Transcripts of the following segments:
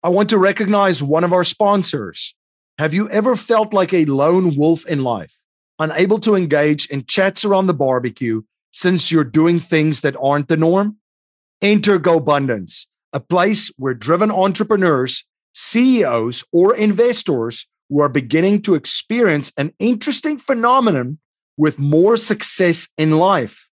I want to recognize one of our sponsors. Have you ever felt like a lone wolf in life, unable to engage in chats around the barbecue since you're doing things that aren't the norm? Enter GoBundance, a place where driven entrepreneurs, CEOs, or investors who are beginning to experience an interesting phenomenon with more success in life.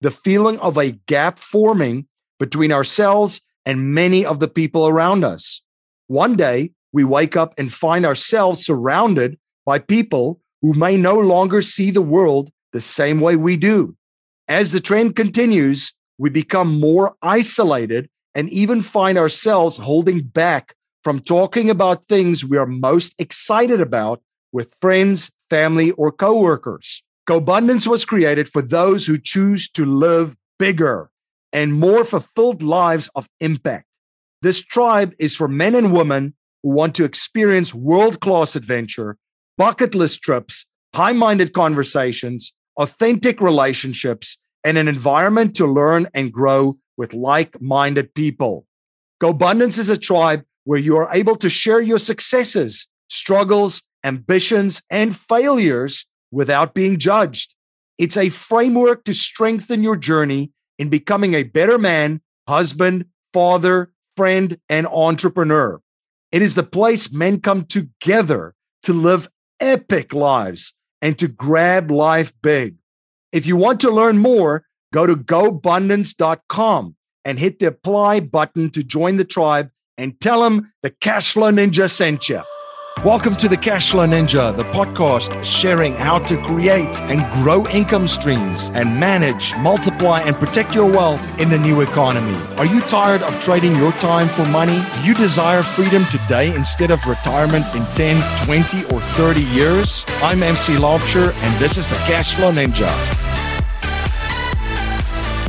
The feeling of a gap forming between ourselves and many of the people around us. One day, we wake up and find ourselves surrounded by people who may no longer see the world the same way we do. As the trend continues, we become more isolated and even find ourselves holding back from talking about things we are most excited about with friends, family, or coworkers. GoBundance was created for those who choose to live bigger and more fulfilled lives of impact. This tribe is for men and women who want to experience world class adventure, bucket list trips, high minded conversations, authentic relationships, and an environment to learn and grow with like minded people. GoBundance is a tribe where you are able to share your successes, struggles, ambitions, and failures without being judged. It's a framework to strengthen your journey in becoming a better man, husband, father, friend, and entrepreneur. It is the place men come together to live epic lives and to grab life big. If you want to learn more, go to gobundance.com and hit the apply button to join the tribe and tell them the Cashflow Ninja sent you. Welcome to the Cashflow Ninja, the podcast sharing how to create and grow income streams and manage, multiply, and protect your wealth in the new economy. Are you tired of trading your time for money? Do you desire freedom today instead of retirement in 10, 20, or 30 years? I'm MC Laubscher, and this is the Cashflow Ninja.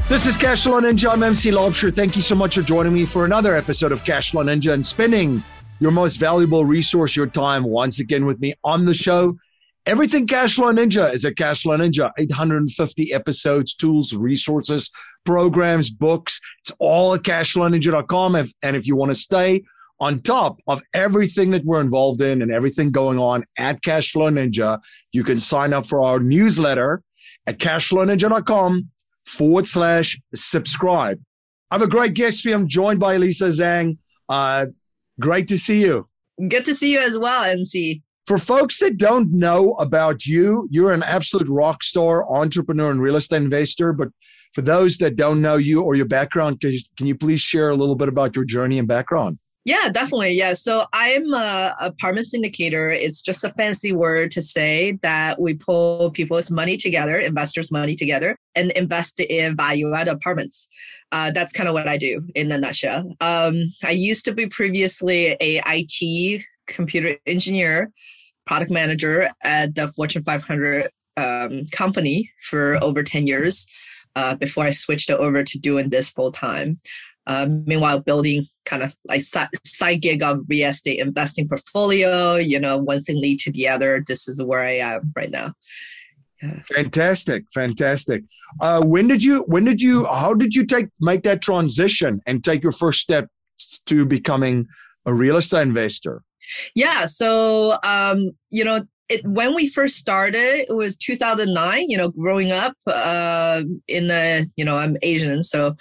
This is Cashflow Ninja. I'm MC Laubscher. Thank you so much for joining me for another episode of Cashflow Ninja and spending your most valuable resource, your time, once again with me on the show. Everything Cashflow Ninja is at Cashflow Ninja. 850 episodes, tools, resources, programs, books. It's all at cashflowninja.com. And if you want to stay on top of everything that we're involved in and everything going on at Cashflow Ninja, you can sign up for our newsletter at cashflowninja.com forward slash subscribe. I have a great guest for you. I'm joined by Elisa Zhang. Uh, Great to see you. Good to see you as well, MC. For folks that don't know about you, you're an absolute rock star, entrepreneur, and real estate investor. But for those that don't know you or your background, can you, please share a little bit about your journey and background? Yeah, definitely. Yeah. So I'm a apartment syndicator. It's just a fancy word to say that we pull people's money together, investors' money together, and invest in value add apartments. Uh, that's kind of what I do in a nutshell. Um, I used to be previously a IT computer engineer, product manager at the Fortune 500 um, company for over 10 years uh, before I switched over to doing this full time. Uh, meanwhile, building kind of like side, gig of real estate investing portfolio, you know, one thing lead to the other. This is where I am right now. Yeah. Fantastic, fantastic. Uh, when did you? When did you? How did you take make that transition and take your first step to becoming a real estate investor? Yeah. So, um, you know, it, when we first started, it was 2009. You know, growing up uh, in the, you know, I'm Asian, so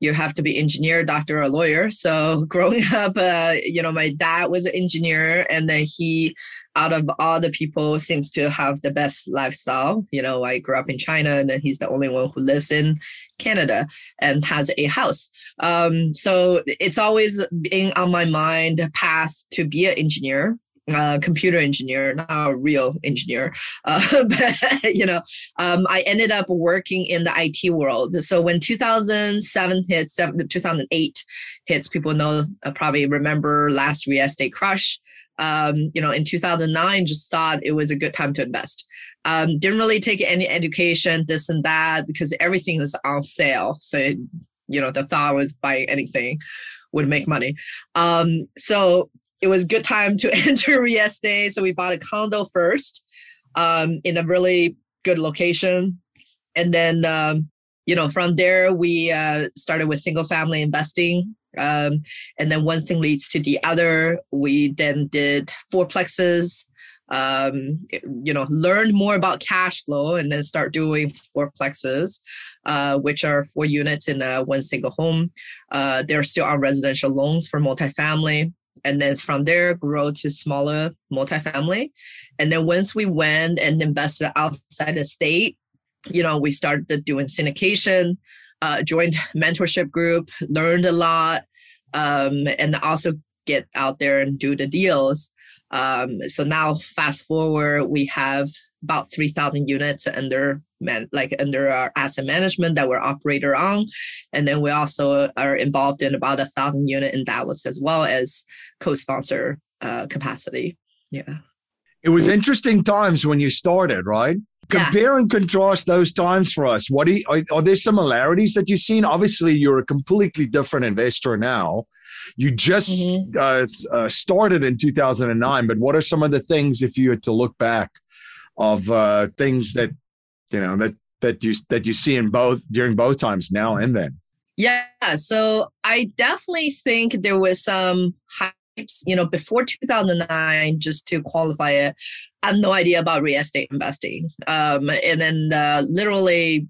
you have to be engineer, doctor, or lawyer. So growing up, uh, you know, my dad was an engineer, and then he, out of all the people, seems to have the best lifestyle. You know, I grew up in China, and then he's the only one who lives in Canada and has a house. Um, so it's always been on my mind the path to be an engineer uh, computer engineer, not a real engineer. Uh, but, you know, um, I ended up working in the IT world. So when 2007 hits, 2008 hits, people know, uh, probably remember last real estate crush. Um, you know, in 2009, just thought it was a good time to invest. Um, didn't really take any education, this and that, because everything is on sale. So, you know, the thought was buying anything would make money. Um, so it was good time to enter real. So we bought a condo first um, in a really good location. And then, um, you know, from there, we uh, started with single family investing. Um, and then one thing leads to the other. We then did fourplexes, um, you know, learned more about cash flow and then start doing fourplexes, uh, which are four units in a one single home. Uh, they're still on residential loans for multifamily. And then from there, grow to smaller multifamily. And then once we went and invested outside the state, you know, we started doing syndication, uh, joined mentorship group, learned a lot, um, and also get out there and do the deals. Um, so now, fast forward, we have about 3,000 units under man, like under our asset management that we're operator on, and then we also are involved in about a thousand unit in Dallas as well as co-sponsor uh, capacity. Yeah, it was interesting times when you started, right? Compare yeah. and contrast those times for us. What you, are, are there similarities that you've seen? Obviously, you're a completely different investor now. You just mm-hmm. uh, uh, started in 2009, but what are some of the things, if you had to look back, of uh, things that you know that that you that you see in both during both times now and then? Yeah, so I definitely think there was some hypes, you know, before 2009, just to qualify it, I have no idea about real estate investing. Um, and then uh, literally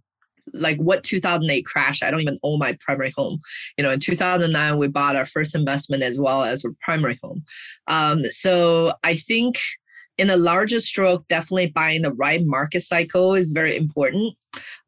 like what 2008 crash i don't even own my primary home you know in 2009 we bought our first investment as well as our primary home um, so i think in a larger stroke, definitely buying the right market cycle is very important.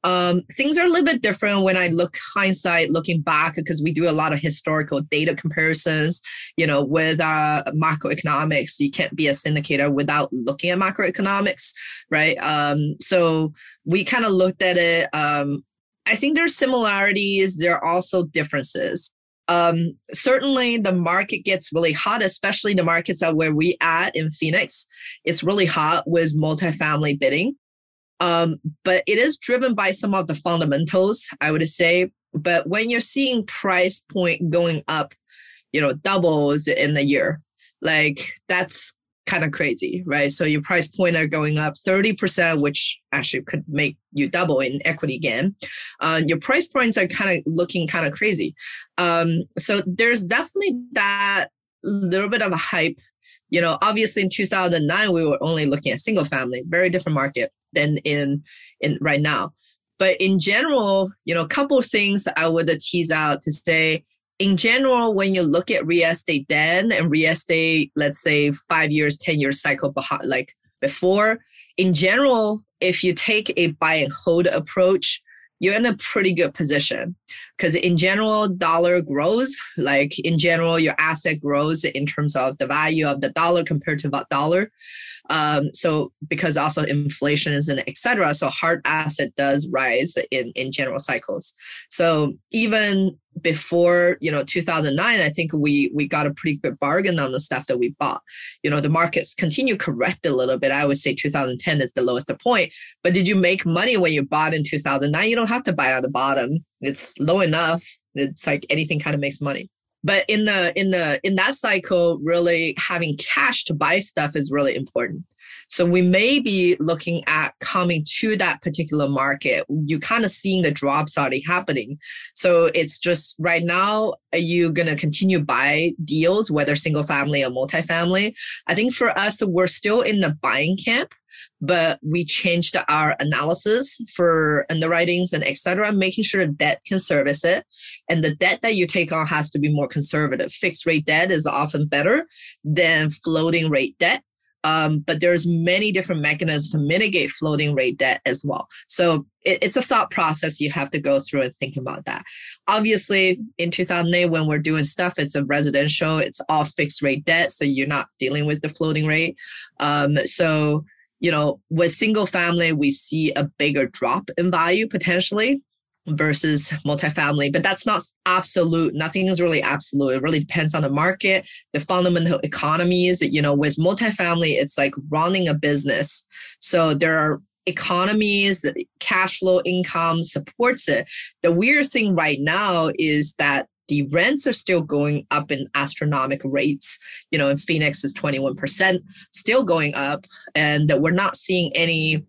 Um, things are a little bit different when I look hindsight, looking back, because we do a lot of historical data comparisons. You know, with uh, macroeconomics, you can't be a syndicator without looking at macroeconomics, right? Um, so we kind of looked at it. Um, I think there's similarities. There are also differences um, certainly the market gets really hot, especially the markets that where we at in Phoenix. It's really hot with multifamily bidding. Um, but it is driven by some of the fundamentals, I would say. But when you're seeing price point going up, you know, doubles in a year, like that's kind of crazy, right? So your price point are going up 30%, which actually could make you double in equity gain. Uh, your price points are kind of looking kind of crazy. Um, so there's definitely that little bit of a hype. You know, obviously in 2009, we were only looking at single family, very different market than in, in right now. But in general, you know, a couple things I would tease out to say, in general, when you look at real estate then and real estate, let's say five years, 10 years cycle like before, in general, if you take a buy and hold approach, you're in a pretty good position. Because in general dollar grows like in general your asset grows in terms of the value of the dollar compared to the dollar um, so because also inflation is and etc. So hard asset does rise in in general cycles. So even before you know 2009 i think we we got a pretty good bargain on the stuff that we bought. You know the markets continue correct a little bit. I would say 2010 is the lowest point. But did you make money when you bought in 2009 you don't have to buy on the bottom. It's low enough. It's like anything kind of makes money but in the in the in that cycle really having cash to buy stuff is really important so we may be looking at coming to that particular market. You kind of seeing the drops already happening. So it's just right now are you going to continue buy deals whether single family or multifamily? I think for us we're still in the buying camp but we changed our analysis for underwritings and etc making sure debt can service it. And the debt that you take on has to be more conservative. Fixed rate debt is often better than floating rate debt um, but there's many different mechanisms to mitigate floating rate debt as well. So it, it's a thought process you have to go through and think about that. Obviously in 2008 when we're doing stuff it's a residential it's all fixed rate debt so you're not dealing with the floating rate. Um, so you know, with single family, we see a bigger drop in value potentially versus multifamily, but that's not absolute. Nothing is really absolute. It really depends on the market, the fundamental economies. You know, with multifamily, it's like running a business. So there are economies, cash flow income supports it. The weird thing right now is that the rents are still going up in astronomical rates. You know, in Phoenix is 21%, still going up. And that we're not seeing any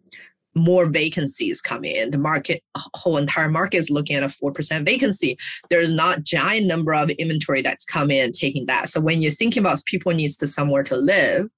more vacancies come in. The market, whole entire market is looking at a 4% vacancy. There's not giant number of inventory that's come in taking that. So when you're thinking about people needs to somewhere to live,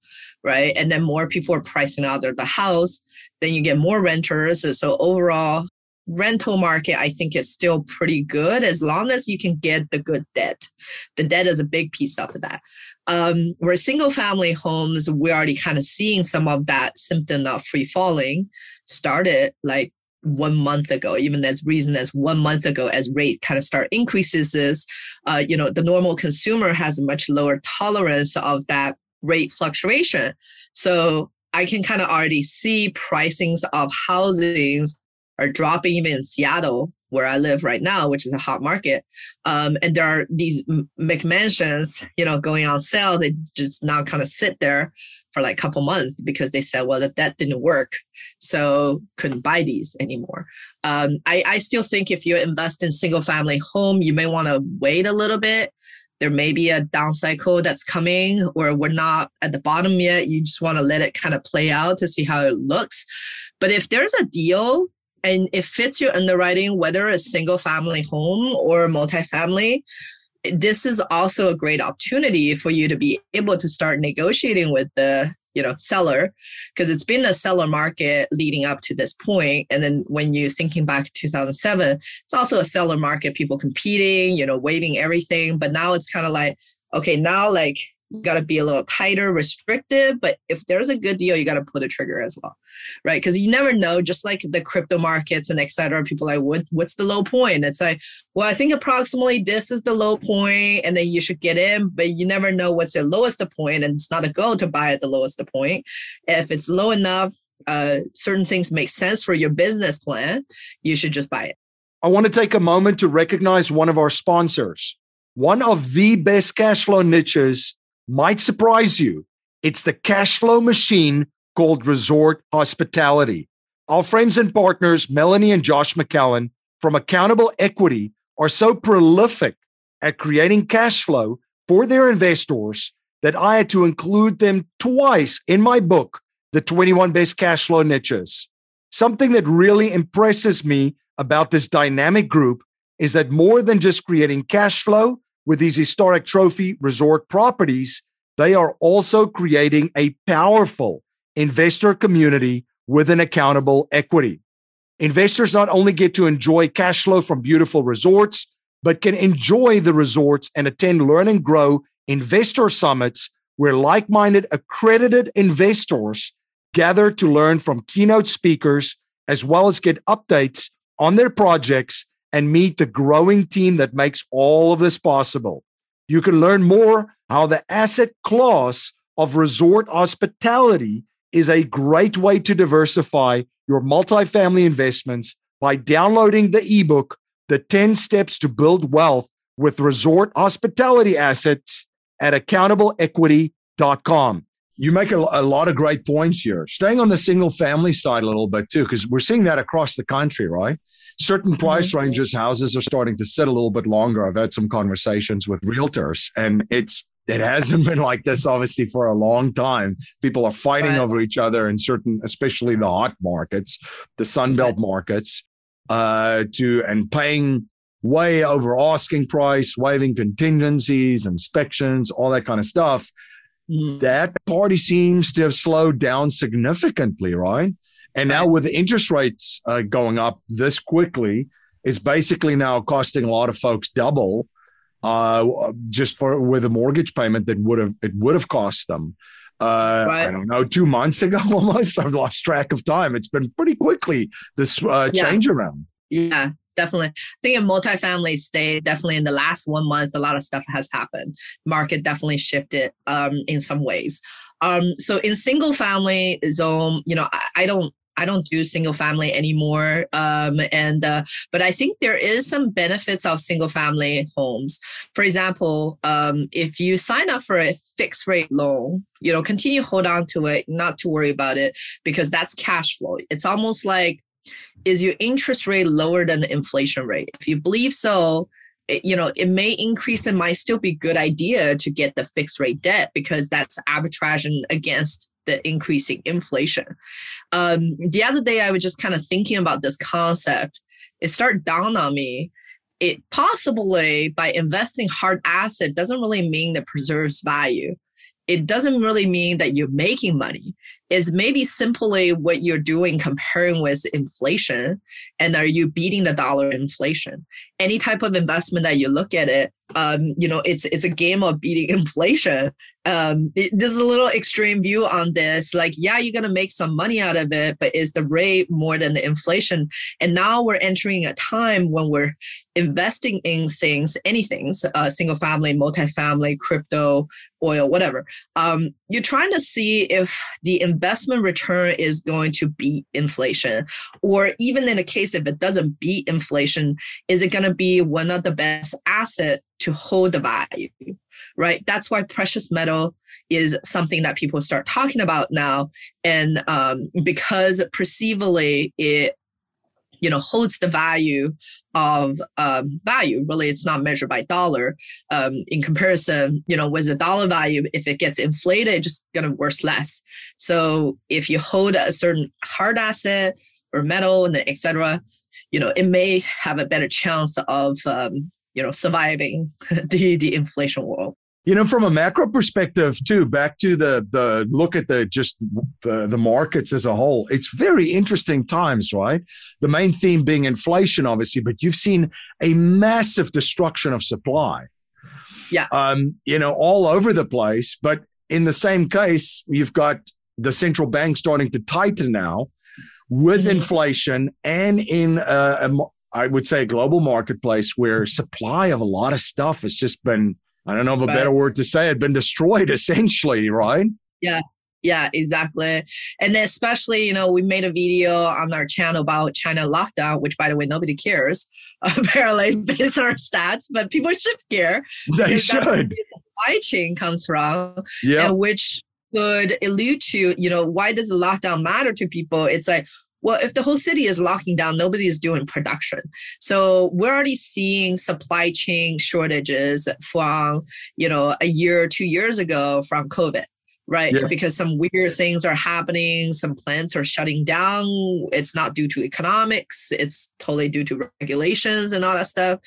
right? And then more people are pricing out of the house, then you get more renters. So overall, rental market i think is still pretty good as long as you can get the good debt the debt is a big piece of that um, where single family homes we're already kind of seeing some of that symptom of free falling started like one month ago, even as recent as one month ago, as rate kind of start increases, is uh, you know the normal consumer has a much lower tolerance of that rate fluctuation. So I can kind of already see pricings of housings are dropping even in Seattle, where I live right now, which is a hot market. Um, and there are these McMansions, you know, going on sale. They just now kind of sit there for like a couple months because they said, well, that, didn't work. So couldn't buy these anymore. Um, I, I still think if you invest in single family home, you may want to wait a little bit. There may be a down cycle that's coming, or we're not at the bottom yet. You just want to let it kind of play out to see how it looks. But if there's a deal and it fits your underwriting, whether a single family home or multifamily, this is also a great opportunity for you to be able to start negotiating with the you know seller because it's been a seller market leading up to this point and then when you're thinking back to 2007 it's also a seller market people competing you know waiving everything but now it's kind of like okay now like got to be a little tighter, restrictive. But if there's a good deal, you got to pull the trigger as well, right? Because you never know. Just like the crypto markets and etc. People like, what what's the low point? It's like, well, I think approximately this is the low point, and then you should get in. But you never know what's the lowest point, and it's not a goal to buy at the lowest point. If it's low enough, uh, certain things make sense for your business plan, you should just buy it. I want to take a moment to recognize one of our sponsors. One of the best cash flow niches might surprise you. It's the cash flow machine called Resort Hospitality. Our friends and partners, Melanie and Josh McCallan from Accountable Equity, are so prolific at creating cash flow for their investors that I had to include them twice in my book, The 21 Best Cash Flow Niches. Something that really impresses me about this dynamic group is that more than just creating cash flow, with these historic trophy resort properties, they are also creating a powerful investor community with an accountable equity. Investors not only get to enjoy cash flow from beautiful resorts, but can enjoy the resorts and attend learn and grow investor summits where like minded accredited investors gather to learn from keynote speakers as well as get updates on their projects and meet the growing team that makes all of this possible. You can learn more how the asset class of resort hospitality is a great way to diversify your multifamily investments by downloading the ebook, The 10 Steps to Build Wealth with Resort Hospitality Assets at accountableequity.com. You make a, a, lot of great points here. Staying on the single family side a little bit too, because we're seeing that across the country, right? Certain price mm-hmm. ranges, houses are starting to sit a little bit longer. I've had some conversations with realtors, and it's it hasn't been like this obviously for a long time. People are fighting right. over each other in certain, especially the hot markets, the Sunbelt markets, uh, to and paying way over asking price, waiving contingencies, inspections, all that kind of stuff. Mm-hmm. That party seems to have slowed down significantly, right? And now with the interest rates uh, going up this quickly, it's basically now costing a lot of folks double uh, just for with a mortgage payment that would have it would have cost them. Uh, right. I don't know, two months ago almost. I've lost track of time. It's been pretty quickly this uh, yeah. change around. Yeah, definitely. I think in multifamily state, definitely in the last one month, a lot of stuff has happened. Market definitely shifted um, in some ways. Um, so in single family zone, you know, I, I don't I don't do single family anymore. Um, and uh, but I think there is some benefits of single family homes. For example, um, if you sign up for a fixed rate loan, you know, continue to hold on to it, not to worry about it because that's cash flow. It's almost like is your interest rate lower than the inflation rate? If you believe so, it, you know, it may increase. and might still be good idea to get the fixed rate debt because that's arbitraging against the increasing inflation. Um, the other day, I was just kind of thinking about this concept. It started down on me. It possibly by investing hard asset doesn't really mean that preserves value. It doesn't really mean that you're making money It's maybe simply what you're doing comparing with inflation and are you beating the dollar inflation any type of investment that you look at it um, you know it's it's a game of beating inflation um, it, there's a little extreme view on this. Like, yeah, you're going to make some money out of it, but is the rate more than the inflation? And now we're entering a time when we're investing in things, anything, uh, single family, multifamily, crypto, oil, whatever. Um, you're trying to see if the investment return is going to beat inflation, or even in a case if it doesn't beat inflation, is it going to be one of the best asset to hold the value? Right? That's why precious metal is something that people start talking about now. And um, because perceivably it you know holds the value of um, value really it's not measured by dollar um, in comparison you know with the dollar value if it gets inflated it's just to worth less so if you hold a certain hard asset or metal and etc you know it may have a better chance of um, you know surviving the the inflation world you know, from a macro perspective too, back to the the look at the just the, the markets as a whole, it's very interesting times, right? The main theme being inflation, obviously, but you've seen a massive destruction of supply. Yeah. Um, you know, all over the place. But in the same case, you've got the central bank starting to tighten now with mm-hmm. inflation and in a, a, I would say a global marketplace where supply of a lot of stuff has just been I don't know of a better word to say it, been destroyed essentially, right? Yeah. Yeah, exactly. And especially, you know, we made a video on our channel about China lockdown, which by the way, nobody cares, apparently, based on our stats, but people should care. They should. the supply chain comes from. Yeah. which could allude to, you know, why does the lockdown matter to people? It's like, well, if the whole city is locking down, nobody is doing production. So we're already seeing supply chain shortages from, you know, a year or two years ago from COVID right? Yeah. Because some weird things are happening, some plants are shutting down. It's not due to economics, it's totally due to regulations and all that stuff.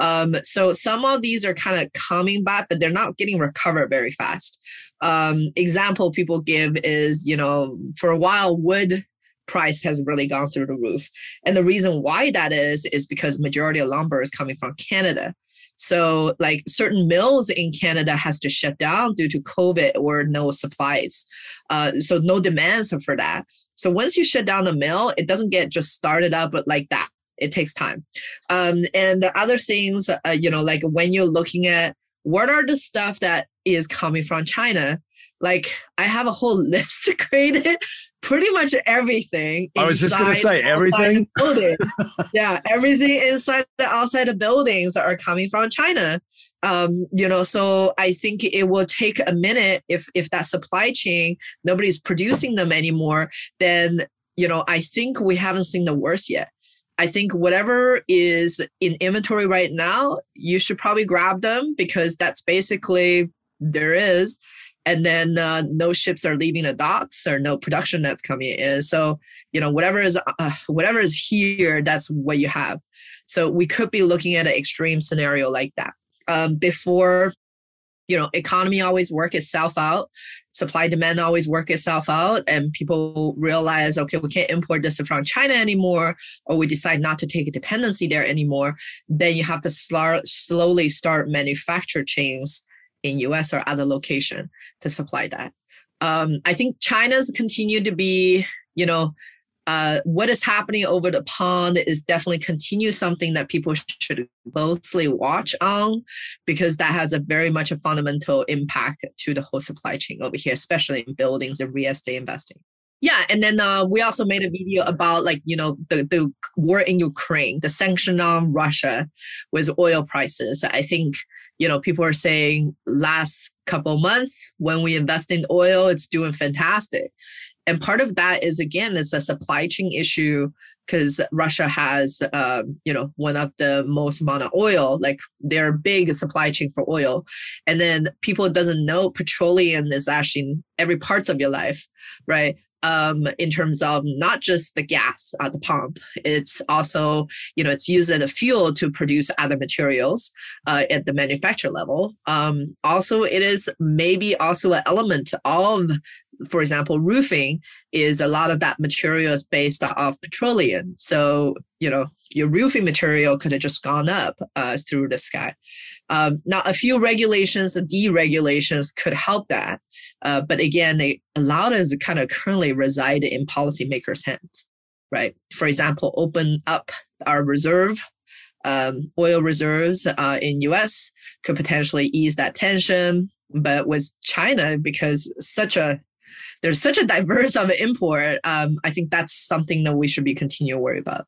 Um, so some of these are kind of coming back, but they're not getting recovered very fast. Um, example people give is, you know, for a while, wood price has really gone through the roof. And the reason why that is is because majority of lumber is coming from Canada. So like certain mills in Canada has to shut down due to COVID or no supplies. Uh, so no demands for that. So once you shut down a mill, it doesn't get just started up like that. It takes time. Um, and the other things, uh, you know, like when you're looking at what are the stuff that is coming from China, like I have a whole list created pretty much everything. I was just going to say everything. yeah, everything inside the outside the buildings are coming from China. Um, you know, so I think it will take a minute if if that supply chain nobody's producing them anymore. Then you know, I think we haven't seen the worst yet. I think whatever is in inventory right now, you should probably grab them because that's basically there is and then uh, no ships are leaving the docks or no production that's coming in. So you know whatever is uh, whatever is here that's what you have. So we could be looking at an extreme scenario like that. Um, before you know economy always work itself out supply demand always work itself out and people realize okay we can't import this from china anymore or we decide not to take a dependency there anymore then you have to start slowly start manufacture chains in US or other location to supply that. Um, I think China's continued to be, you know, uh, what is happening over the pond is definitely continue something that people should closely watch on because that has a very much a fundamental impact to the whole supply chain over here, especially in buildings and real estate investing. Yeah, and then uh, we also made a video about like you know the the war in Ukraine, the sanction on Russia with oil prices. I think you know, people are saying last couple months when we invest in oil, it's doing fantastic. And part of that is again, it's a supply chain issue because Russia has, um, you know, one of the most amount of oil, like their big supply chain for oil. And then people doesn't know petroleum is actually in every parts of your life, right? Um, in terms of not just the gas at the pump, it's also, you know, it's used as a fuel to produce other materials uh, at the manufacturer level. Um, also, it is maybe also an element of for example, roofing is a lot of that material is based off petroleum. So, you know, your roofing material could have just gone up uh, through the sky. Um, now, a few regulations and deregulations could help that. Uh, but again, they, a lot of kind of currently reside in policymakers' hands, right? For example, open up our reserve um, oil reserves uh, in U.S. could potentially ease that tension. But with China, because such a there's such a diverse of import. Um, I think that's something that we should be continue to worry about.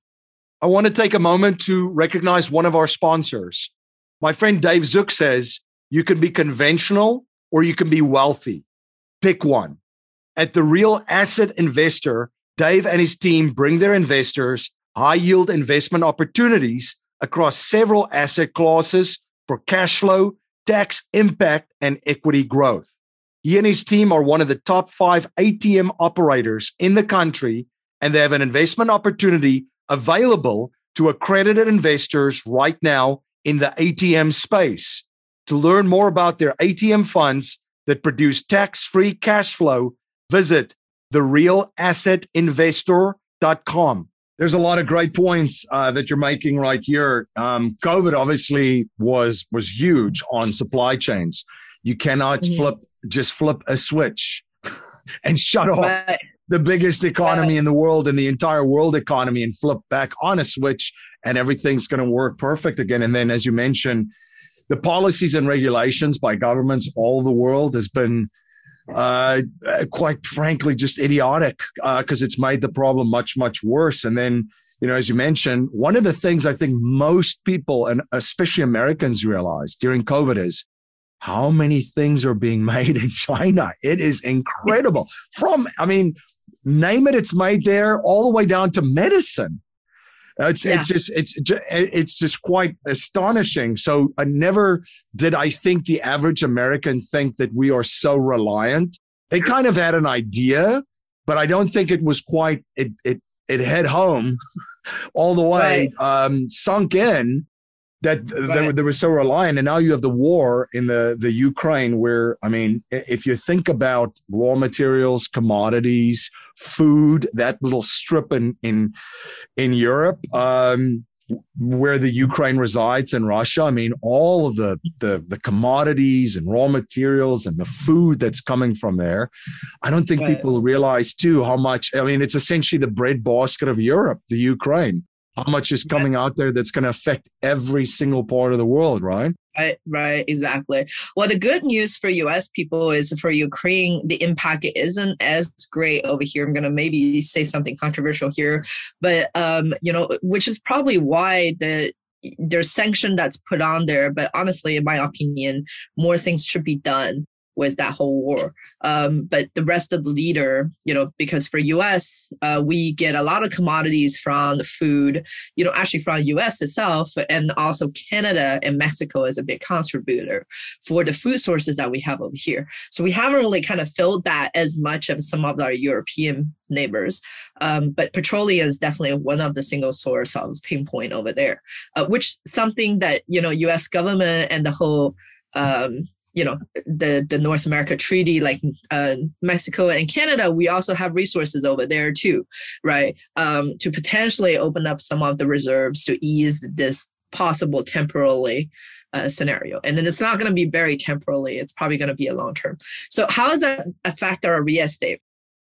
I want to take a moment to recognize one of our sponsors. My friend Dave Zook says you can be conventional or you can be wealthy. Pick one. At the Real Asset Investor, Dave and his team bring their investors high yield investment opportunities across several asset classes for cash flow, tax impact, and equity growth. He and his team are one of the top five ATM operators in the country, and they have an investment opportunity available to accredited investors right now in the ATM space. To learn more about their ATM funds that produce tax free cash flow, visit therealassetinvestor.com. There's a lot of great points uh, that you're making right here. Um, COVID obviously was was huge on supply chains. You cannot mm-hmm. flip just flip a switch and shut off right. the biggest economy right. in the world and the entire world economy and flip back on a switch and everything's going to work perfect again. And then, as you mentioned, the policies and regulations by governments all the world has been uh, quite frankly just idiotic because uh, it's made the problem much much worse. And then, you know, as you mentioned, one of the things I think most people and especially Americans realize during COVID is how many things are being made in China. It is incredible. From, I mean, name it, it's made there, all the way down to medicine. It's yeah. it's just it's it's just quite astonishing. So I never did I think the average American think that we are so reliant. They kind of had an idea, but I don't think it was quite it it it hit home all the way, right. um, sunk in that they, they, were so reliant and now you have the war in the the ukraine where i mean if you think about raw materials commodities food that little strip in in in europe um, where the Ukraine resides in Russia. I mean, all of the, the, the commodities and raw materials and the food that's coming from there. I don't think right. people realize too how much. I mean, it's essentially the bread basket of Europe, the Ukraine how much is coming out there that's going to affect every single part of the world, right? Right, right, exactly. Well, the good news for US people is for Ukraine, the impact isn't as great over here. I'm going to maybe say something controversial here, but, um, you know, which is probably why the there's sanction that's put on there. But honestly, in my opinion, more things should be done with that whole war. Um, but the rest of the leader, you know, because for U.S. Uh, we get a lot of commodities from food, you know, actually from U.S. itself, and also Canada and Mexico is a big contributor for the food sources that we have over here. So we haven't really kind of filled that as much as some of our European neighbors. Um, but petroleum is definitely one of the single source of pinpoint over there, uh, which something that you know U.S. government and the whole um, you know the the North America Treaty, like uh, Mexico and Canada, we also have resources over there too, right? Um, to potentially open up some of the reserves to ease this possible temporarily uh, scenario. And then it's not going to be very temporarily; it's probably going to be a long term. So how does that affect our real estate?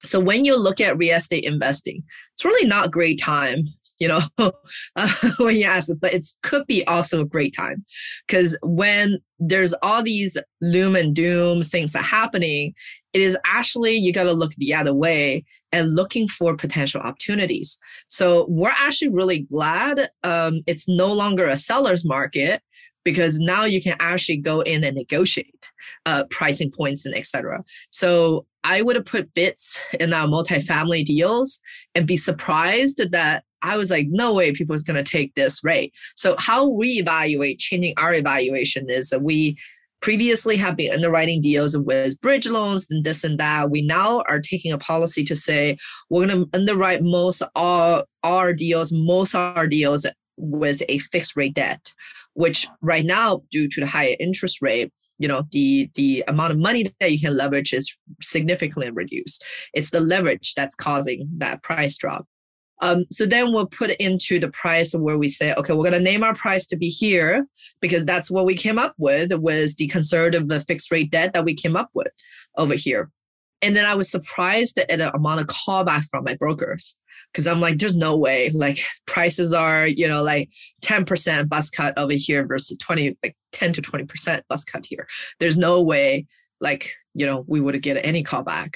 So when you look at real estate investing, it's really not great time you know, uh, when you ask it, but it could be also a great time because when there's all these loom and doom things that are happening, it is actually you got to look the other way and looking for potential opportunities. So we're actually really glad um, it's no longer a seller's market because now you can actually go in and negotiate uh, pricing points and etc. So I would have put bits in our multifamily deals and be surprised that I was like, no way people is going to take this rate. So how we evaluate changing our evaluation is that we previously have been underwriting deals with bridge loans and this and that. We now are taking a policy to say we're going to underwrite most all our deals, most of our deals with a fixed rate debt, which right now, due to the higher interest rate, you know the the amount of money that you can leverage is significantly reduced it's the leverage that's causing that price drop um, so then we'll put it into the price where we say, okay, we're going to name our price to be here because that's what we came up with was the conservative the fixed rate debt that we came up with over here. And then I was surprised at the amount of callback from my brokers because I'm like, there's no way. Like prices are, you know, like 10% bus cut over here versus 20, like 10 to 20% bus cut here. There's no way, like, you know, we would get any callback.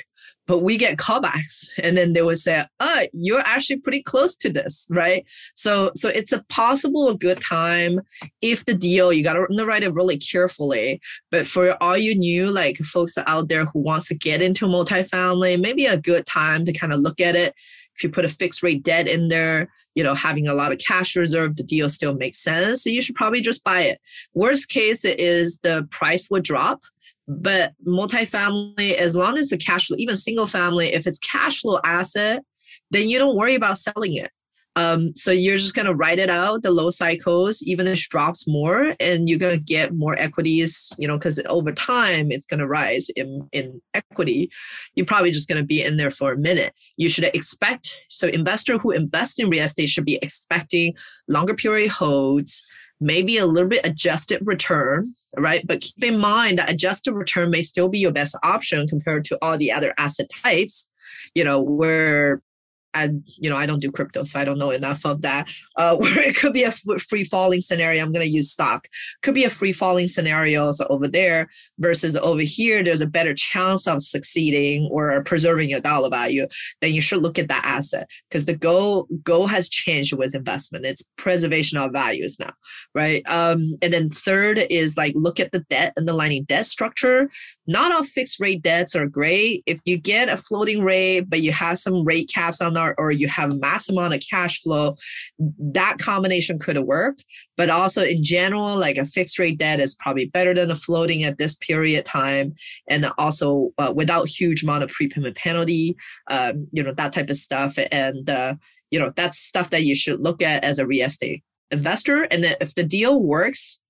But we get callbacks, and then they would say, "Oh, you're actually pretty close to this, right?" So, so it's a possible good time if the deal you got to underwrite it really carefully. But for all you new like folks out there who wants to get into multifamily, maybe a good time to kind of look at it if you put a fixed rate debt in there, you know, having a lot of cash reserve, the deal still makes sense. So you should probably just buy it. Worst case is the price would drop. But multifamily, as long as the cash flow, even single family, if it's cash flow asset, then you don't worry about selling it. Um, so you're just gonna write it out the low cycles, even if it drops more, and you're gonna get more equities, you know, because over time it's gonna rise in in equity. You're probably just gonna be in there for a minute. You should expect so investor who invest in real estate should be expecting longer period holds, maybe a little bit adjusted return, right? But keep in mind that adjusted return may still be your best option compared to all the other asset types you know where you know I don't do crypto, so I don't know enough of that. Uh, where it could be a free falling scenario. I'm going to use stock. Could be a free falling scenario So over there versus over here. There's a better chance of succeeding or preserving your dollar value. Then you should look at that asset because the goal goal has changed with investment. It's preservation of values now, right? Um, and then third is like look at the debt underlying debt structure. Not all fixed rate debts are great. If you get a floating rate, but you have some rate caps on or, you have a mass amount of cash flow, that combination could work. But also in general, like a fixed rate debt is probably better than a floating at this period time. And also uh, without huge amount of prepayment penalty, um, you know, that type of stuff. And, uh, you know, that's stuff that you should look at as a real estate investor. And if the deal works,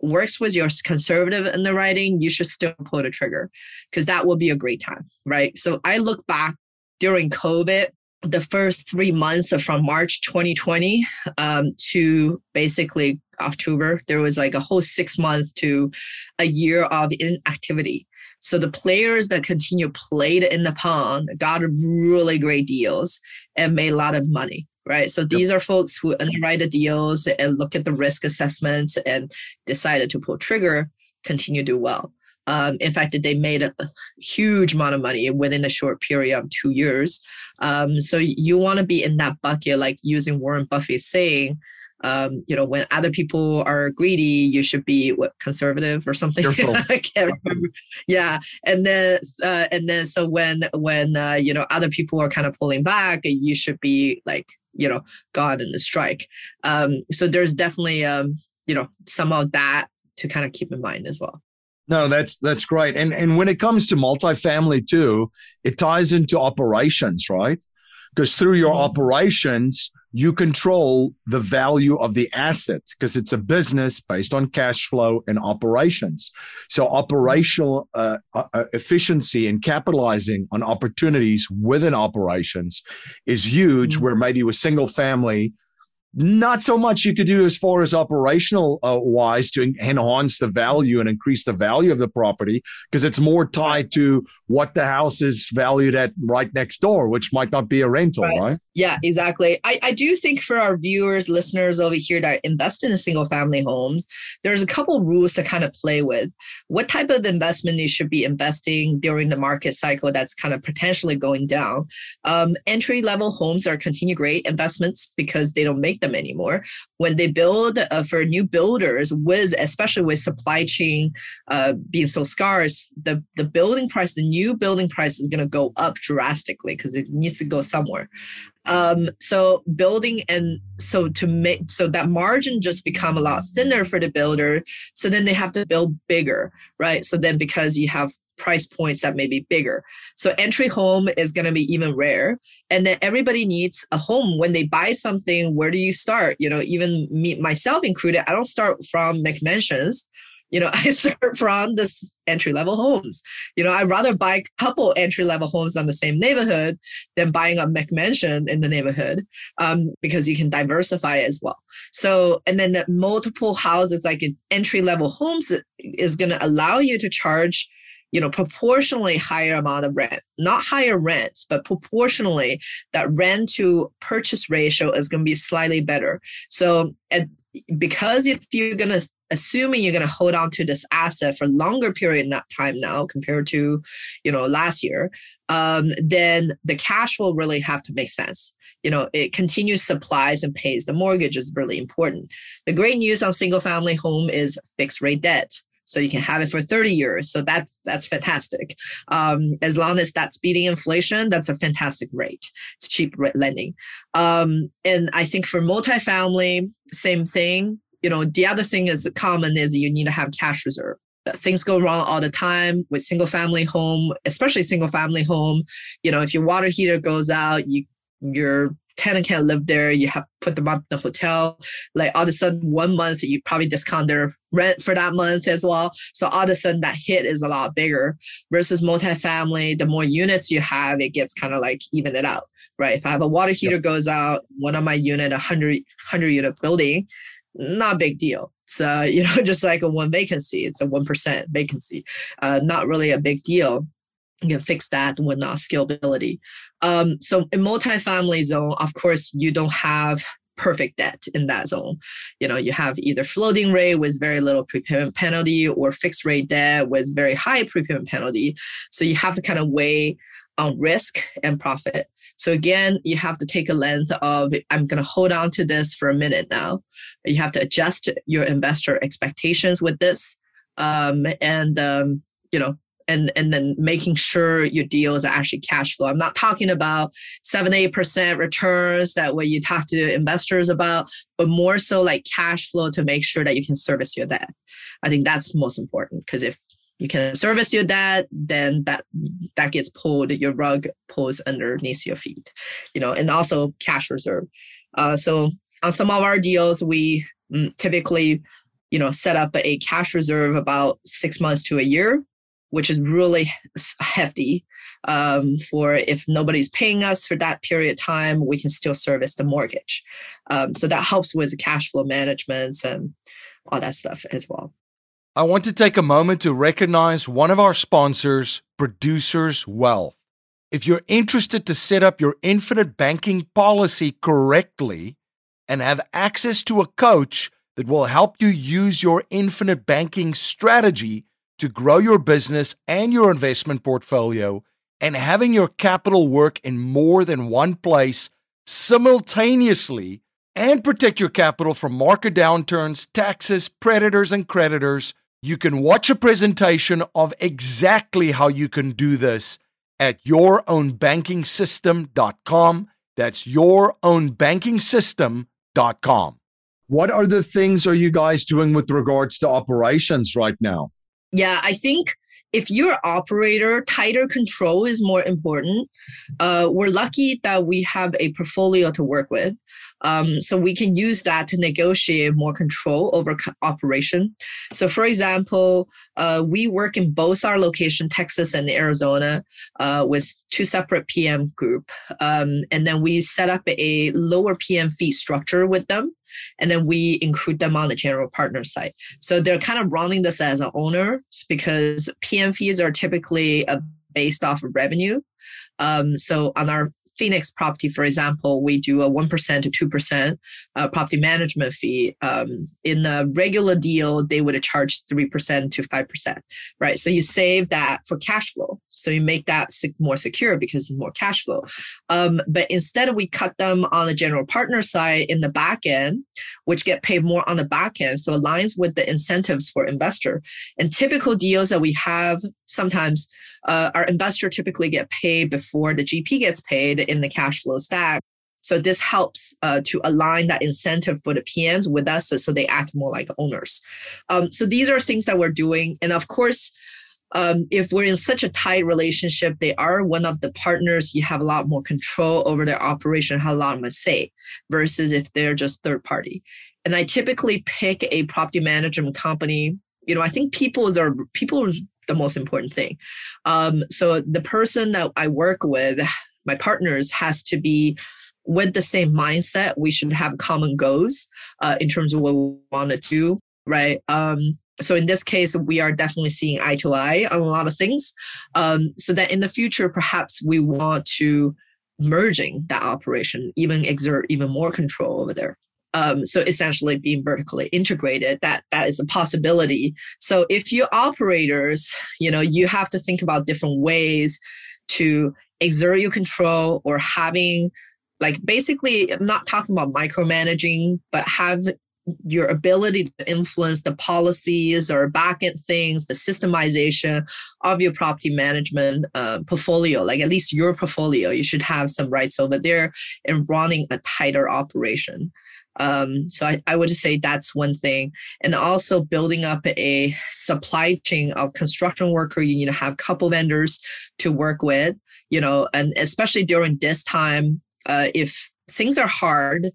works with your conservative underwriting, you should still pull the trigger because that will be a great time, right? So I look back during COVID the first three months from March 2020 um, to basically October, there was like a whole six months to a year of inactivity. So the players that continue played in the pond got really great deals and made a lot of money. Right. So these are folks who underwrite the deals and look at the risk assessments and decided to pull trigger, continue to do well. Um, in fact, they made a huge amount of money within a short period of two years. Um, so you want to be in that bucket, like using Warren Buffett saying, um, you know, when other people are greedy, you should be what conservative or something. I can't remember. Yeah, and then uh, and then so when when uh, you know other people are kind of pulling back, you should be like you know God in the strike. Um, so there's definitely um, you know some of that to kind of keep in mind as well. No, that's that's great. And and when it comes to multifamily too, it ties into operations, right? Because through your mm-hmm. operations, you control the value of the asset because it's a business based on cash flow and operations. So operational uh, uh, uh efficiency and capitalizing on opportunities within operations is huge. Mm-hmm. Where maybe with single family, not so much you could do as far as operational uh, wise to enhance the value and increase the value of the property because it's more tied to what the house is valued at right next door which might not be a rental right, right? yeah exactly. I, I do think for our viewers listeners over here that invest in a single family homes there's a couple rules to kind of play with. What type of investment you should be investing during the market cycle that's kind of potentially going down? Um, entry level homes are continue great investments because they don't make them anymore. When they build uh, for new builders, with especially with supply chain uh, being so scarce, the the building price, the new building price is going to go up drastically because it needs to go somewhere. Um, so building and so to make so that margin just become a lot thinner for the builder. So then they have to build bigger, right? So then because you have price points that may be bigger. So entry home is going to be even rare. And then everybody needs a home. When they buy something, where do you start? You know, even me myself included, I don't start from McMansions you know i start from this entry level homes you know i'd rather buy a couple entry level homes on the same neighborhood than buying a mcmansion in the neighborhood um, because you can diversify as well so and then the multiple houses like entry level homes is going to allow you to charge you know proportionally higher amount of rent not higher rents but proportionally that rent to purchase ratio is going to be slightly better. So at, because if you're going to assuming you're going to hold on to this asset for longer period of time now compared to you know last year um, then the cash flow really have to make sense. You know it continues supplies and pays. The mortgage is really important. The great news on single family home is fixed rate debt so you can have it for 30 years. So that's that's fantastic. Um, as long as that's beating inflation that's a fantastic rate. It's cheap lending. Um, and i think for multifamily same thing. You know, the other thing is common is you need to have cash reserve. Things go wrong all the time with single family home, especially single family home. You know, if your water heater goes out, you your tenant can't live there. You have put them up in the hotel. Like all of a sudden, one month you probably discount their rent for that month as well. So all of a sudden, that hit is a lot bigger. Versus multifamily, the more units you have, it gets kind of like even it out, right? If I have a water heater yep. goes out, one of my unit, a 100, 100 unit building, not a big deal. So, you know, just like a one vacancy, it's a 1% vacancy, uh, not really a big deal. You can fix that with not scalability. Um, so in multifamily zone, of course, you don't have perfect debt in that zone. You know, you have either floating rate with very little prepayment penalty or fixed rate debt with very high prepayment penalty. So you have to kind of weigh on risk and profit. So again, you have to take a lens of I'm going to hold on to this for a minute now. You have to adjust your investor expectations with this, um, and um, you know, and and then making sure your deals are actually cash flow. I'm not talking about seven eight percent returns that way you talk to investors about, but more so like cash flow to make sure that you can service your debt. I think that's most important because if you can service your debt, then that that gets pulled, your rug pulls underneath your feet, you know, and also cash reserve. Uh, so on some of our deals, we mm, typically, you know, set up a cash reserve about six months to a year, which is really hefty. Um, for if nobody's paying us for that period of time, we can still service the mortgage. Um, so that helps with the cash flow management and all that stuff as well. I want to take a moment to recognize one of our sponsors, Producers Wealth. If you're interested to set up your infinite banking policy correctly and have access to a coach that will help you use your infinite banking strategy to grow your business and your investment portfolio and having your capital work in more than one place simultaneously and protect your capital from market downturns, taxes, predators, and creditors you can watch a presentation of exactly how you can do this at yourownbankingsystem.com. That's yourownbankingsystem.com. What are the things are you guys doing with regards to operations right now? Yeah, I think if you're operator, tighter control is more important. Uh, we're lucky that we have a portfolio to work with. Um, so we can use that to negotiate more control over operation. So, for example, uh, we work in both our location, Texas and Arizona, uh, with two separate PM group, um, and then we set up a lower PM fee structure with them. And then we include them on the general partner side. So they're kind of running this as an owner because PM fees are typically uh, based off of revenue. Um, so on our Phoenix property, for example, we do a 1% to 2% uh, property management fee. Um, in a regular deal, they would charge 3% to 5%, right? So you save that for cash flow. So you make that more secure because it's more cash flow. Um, but instead, we cut them on the general partner side in the back end, which get paid more on the back end. So aligns with the incentives for investor. And typical deals that we have sometimes uh, our investor typically get paid before the GP gets paid in the cash flow stack. So this helps uh, to align that incentive for the PMs with us so they act more like owners. Um, so these are things that we're doing. And of course, um, if we're in such a tight relationship, they are one of the partners, you have a lot more control over their operation, a lot more say, versus if they're just third party. And I typically pick a property management company. You know, I think people's are people the most important thing. Um, so the person that I work with, my partners, has to be with the same mindset. We should have common goals uh, in terms of what we want to do, right? Um, so in this case, we are definitely seeing eye to eye on a lot of things. Um, so that in the future, perhaps we want to merging that operation, even exert even more control over there. Um, so essentially being vertically integrated, that that is a possibility. So if you operators, you know, you have to think about different ways to exert your control or having like basically I'm not talking about micromanaging, but have your ability to influence the policies or backend things, the systemization of your property management uh, portfolio, like at least your portfolio, you should have some rights over there and running a tighter operation. Um, so I, I would say that's one thing. And also building up a supply chain of construction worker, you need to have couple vendors to work with, you know, and especially during this time, uh, if things are hard,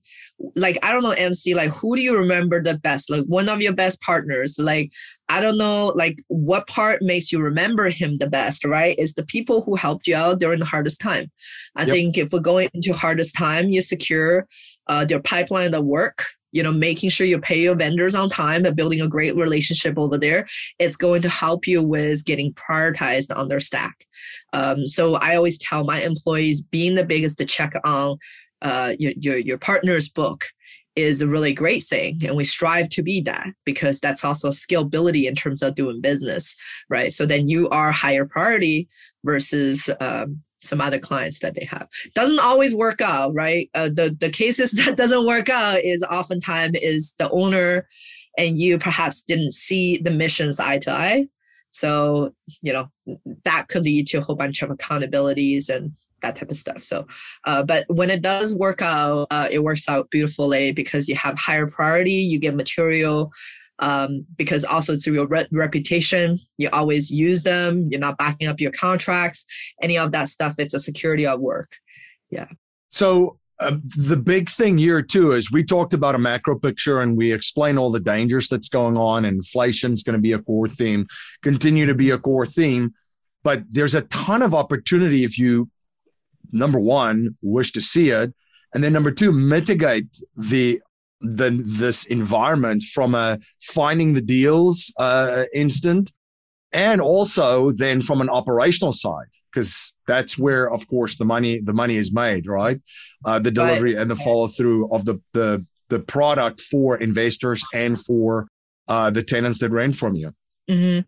like I don't know, MC, like who do you remember the best? Like one of your best partners, like I don't know, like what part makes you remember him the best, right? Is the people who helped you out during the hardest time. I yep. think if we're going into hardest time, you secure uh, their pipeline of work you know making sure you pay your vendors on time and building a great relationship over there it's going to help you with getting prioritized on their stack. Um, so i always tell my employees being the biggest to check on uh, your, your, your partner's book is a really great thing and we strive to be that because that's also scalability in terms of doing business right? So then you are higher priority versus um, some other clients that they have doesn't always work out right uh, the the cases that doesn't work out is oftentimes is the owner and you perhaps didn't see the missions eye to eye so you know that could lead to a whole bunch of accountabilities and that type of stuff. So, uh, but when it does work out, uh, it works out beautifully because you have higher priority, you get material. Um, because also through your re- reputation, you always use them. You're not backing up your contracts, any of that stuff. It's a security of work. Yeah. So uh, the big thing here too is we talked about a macro picture and we explain all the dangers that's going on. Inflation is going to be a core theme, continue to be a core theme, but there's a ton of opportunity if you number one, wish to see it, and then number two, mitigate the the this environment from a finding the deals uh, instant, and also then from an operational side because that's where, of course, the money the money is made, right? Uh, the delivery right. and the follow through of the the the product for investors and for uh, the tenants that rent from you. Mm-hmm.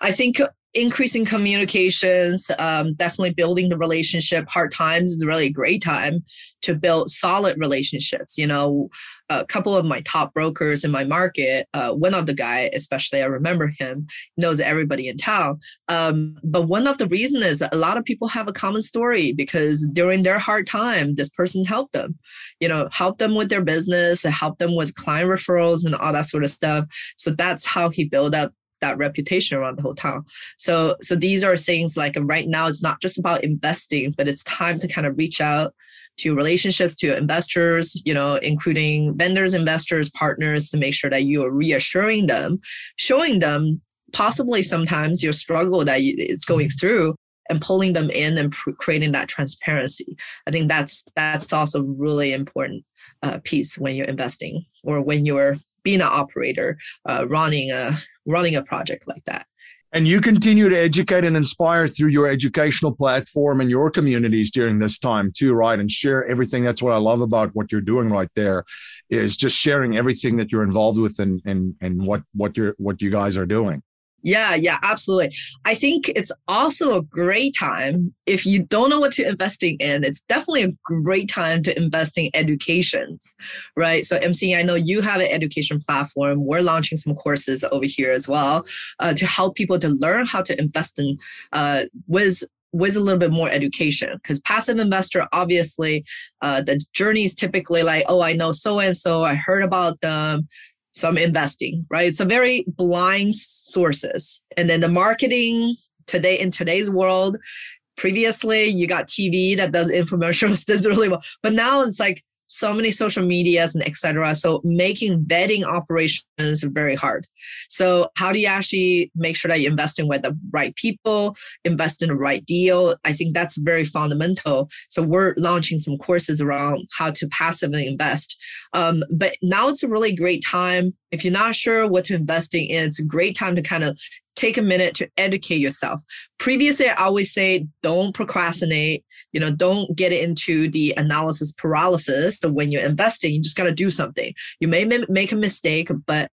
I think increasing communications, um, definitely building the relationship. Hard times is really a great time to build solid relationships. You know, a couple of my top brokers in my market, uh, one of the guy, especially I remember him, knows everybody in town. Um, but one of the reasons is a lot of people have a common story because during their hard time, this person helped them, you know, help them with their business, help them with client referrals and all that sort of stuff. So that's how he built up that reputation around the whole town. So so these are things like right now it's not just about investing, but it's time to kind of reach out to relationships to investors, you know, including vendors, investors, partners to make sure that you are reassuring them, showing them possibly sometimes your struggle that is going mm-hmm. through and pulling them in and pr- creating that transparency. I think that's that's also really important uh, piece when you're investing or when you're being an operator, uh, running a running a project like that. And you continue to educate and inspire through your educational platform and your communities during this time too, right? And share everything. That's what I love about what you're doing right there is just sharing everything that you're involved with and and and what what you're what you guys are doing. Yeah, yeah, absolutely. I think it's also a great time if you don't know what to investing in. It's definitely a great time to invest in educations, right? So MC, I know you have an education platform. We're launching some courses over here as well uh, to help people to learn how to invest in uh, with with a little bit more education because passive investor obviously uh, the journey is typically like oh i know so and so i heard about them so I'm investing, right? A very blind sources. And then the marketing today in today's world, previously you got TV that does infomercials, does really well. But now it's like so many social medias and etc. So making vetting operations very hard. So how do you actually make sure that you're investing with the right people, invest in the right deal? I think that's very fundamental. So we're launching some courses around how to passively invest. Um, but now it's a really great time. If you're not sure what to invest in, it's a great time to kind of take a minute to educate yourself. Previously, I always say don't procrastinate. You know, don't get into the analysis paralysis. That when you're investing, you just got to do something. You may make a mistake, but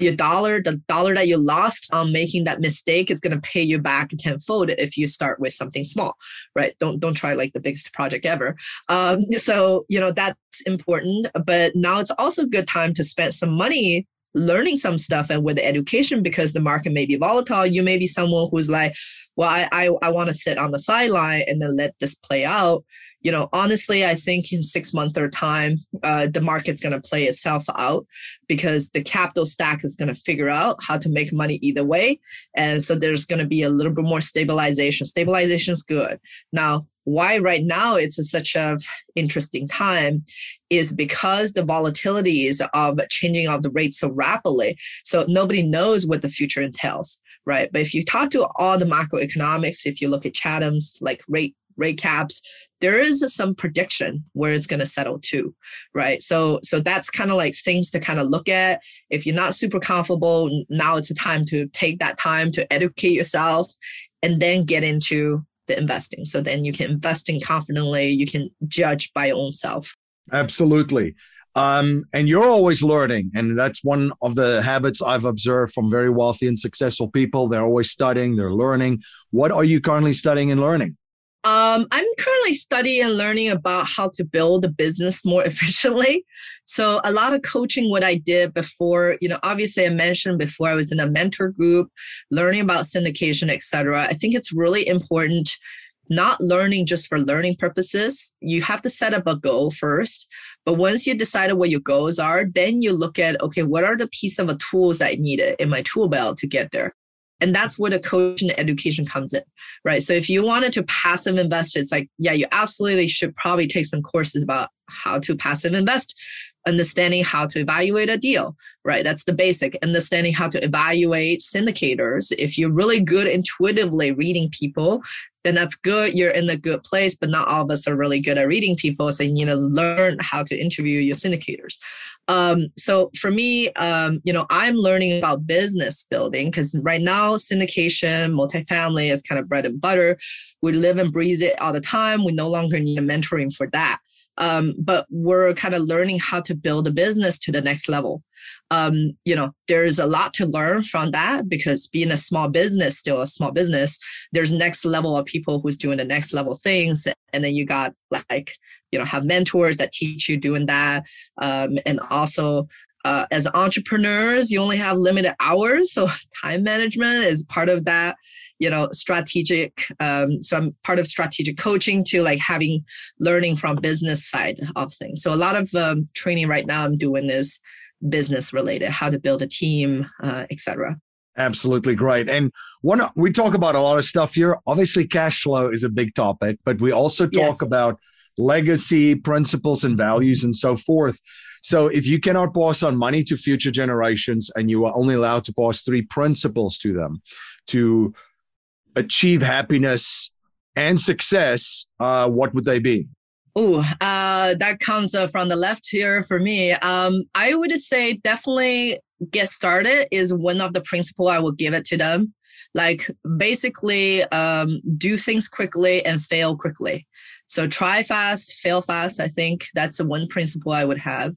your dollar, the dollar that you lost on making that mistake is going to pay you back tenfold if you start with something small, right? Don't don't try like the biggest project ever. Um, so you know that's important. But now it's also a good time to spend some money learning some stuff and with the education because the market may be volatile. You may be someone who's like well i i, I want to sit on the sideline and then let this play out. You know honestly i think in six months or time uh, the market's going to play itself out because the capital stack is going to figure out how to make money either way. And so there's going to be a little bit more stabilization. Stabilization is good. Now why right now? It's a, such a interesting time is because the volatilities of changing of the rates so rapidly so nobody knows what the future entails right but if you talk to all the macroeconomics if you look at chatham's like rate rate caps there is some prediction where it's going to settle to right so so that's kind of like things to kind of look at if you're not super comfortable now it's a time to take that time to educate yourself and then get into the investing. So then you can invest in confidently, you can judge by your own self. Absolutely. Um, and you're always learning. And that's one of the habits I've observed from very wealthy and successful people. They're always studying, they're learning. What are you currently studying and learning? Um, I'm currently studying and learning about how to build a business more efficiently. So a lot of coaching, what I did before, you know, obviously I mentioned before I was in a mentor group, learning about syndication, etc. I think it's really important not learning just for learning purposes. You have to set up a goal first. But once you decided what your goals are, then you look at, okay, what are the piece of the tools I needed in my tool belt to get there? And that's where the coaching and education comes in, right? So if you wanted to passive invest, it's like, yeah, you absolutely should probably take some courses about how to passive invest, understanding how to evaluate a deal, right? That's the basic. Understanding how to evaluate syndicators. If you're really good intuitively reading people, then that's good. You're in a good place, but not all of us are really good at reading people. So you know, learn how to interview your syndicators. Um, so for me, um, you know, I'm learning about business building because right now syndication, multifamily is kind of bread and butter. We live and breathe it all the time. We no longer need mentoring for that. Um, but we're kind of learning how to build a business to the next level. Um, you know, there's a lot to learn from that because being a small business, still a small business, there's next level of people who's doing the next level things. And then you got like, you know, have mentors that teach you doing that. Um, and also, uh, as entrepreneurs, you only have limited hours. So time management is part of that you know strategic um, so i'm part of strategic coaching to like having learning from business side of things so a lot of um, training right now i'm doing is business related how to build a team uh, etc Absolutely great. And one we talk about a lot of stuff here. Obviously, cash flow is a big topic, but we also talk yes. about legacy, principles, and values, and so forth. So, if you cannot pass on money to future generations, and you are only allowed to pass three principles to them, to achieve happiness and success, uh, what would they be? Oh, uh, that comes uh, from the left here for me. Um, I would say definitely get started is one of the principle I would give it to them. Like basically, um, do things quickly and fail quickly. So try fast, fail fast. I think that's the one principle I would have.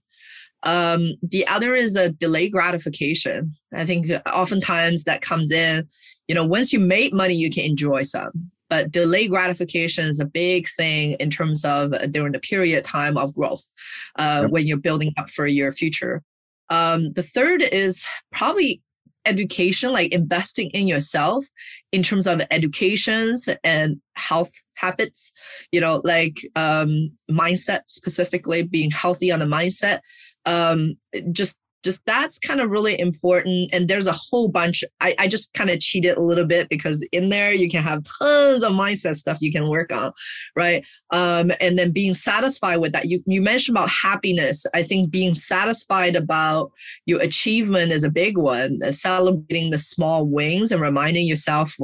Um, the other is a delay gratification. I think oftentimes that comes in, you know, once you make money, you can enjoy some. But delay gratification is a big thing in terms of during the period time of growth uh, yep. when you're building up for your future. Um, the third is probably education, like investing in yourself in terms of educations and health habits, you know, like um, mindset specifically, being healthy on the mindset. Um, just just that's kind of really important. And there's a whole bunch. I, I just kind of cheated a little bit because in there you can have tons of mindset stuff you can work on, right? Um, and then being satisfied with that. You you mentioned about happiness. I think being satisfied about your achievement is a big one. Uh, celebrating the small wins and reminding yourself,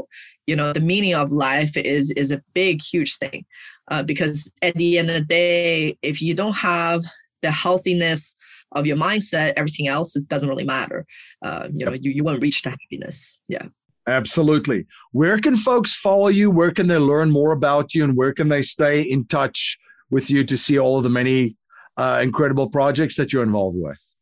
you know, the meaning of life is is a big, huge thing. Uh, because at the end of the day, if you don't have the healthiness of your mindset, everything else it doesn't really matter. Uh, you know, you, you won't reach the happiness. Yeah. Absolutely. Where can folks follow you? Where can they learn more about you? And where can they stay in touch with you to see all of the many uh, incredible projects that you're involved with?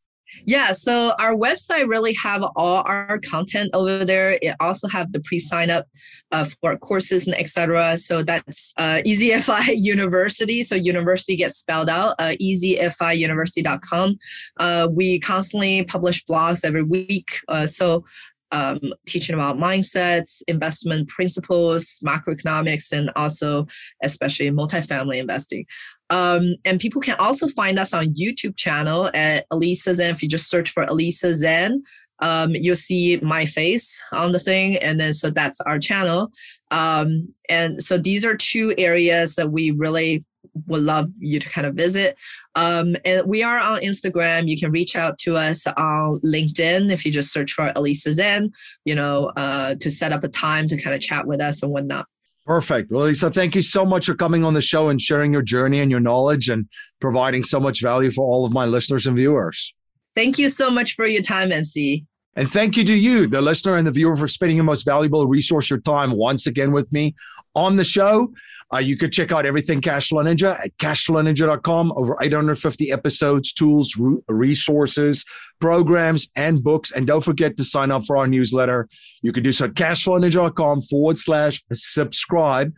Yeah, so our website really have all our content over there. It also have the pre-sign up uh, for courses and etc. So that's uh, EZFI University. So university gets spelled out. Uh, EZFIUniversity.com. Uh, we constantly publish blogs every week. Uh, so um, teaching about mindsets, investment principles, macroeconomics, and also especially multifamily investing. Um, and people can also find us on YouTube channel at Elisa Zhang. If you just search for Elisa Zhang, um, you'll see my face on the thing. And then, so that's our channel. Um, and so these are two areas that we really would love you to kind of visit. Um, and we are on Instagram. You can reach out to us on LinkedIn if you just search for Elisa Zhang, you know, uh, to set up a time to kind of chat with us and whatnot. Perfect. Well, Lisa, thank you so much for coming on the show and sharing your journey and your knowledge and providing so much value for all of my listeners and viewers. Thank you so much for your time, MC. And thank you to you, the listener and the viewer, for spending your most valuable resource, your time, once again with me on the show. Uh, you could check out everything Cashflow Ninja at cashflowninja.com. Over 850 episodes, tools, resources, programs, and books. And don't forget to sign up for our newsletter. You can do so at cashflowninja.com forward slash subscribe.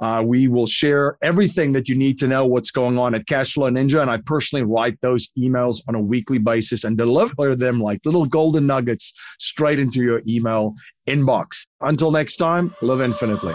Uh, we will share everything that you need to know what's going on at Cashflow Ninja. And I personally write those emails on a weekly basis and deliver them like little golden nuggets straight into your email inbox. Until next time, live infinitely.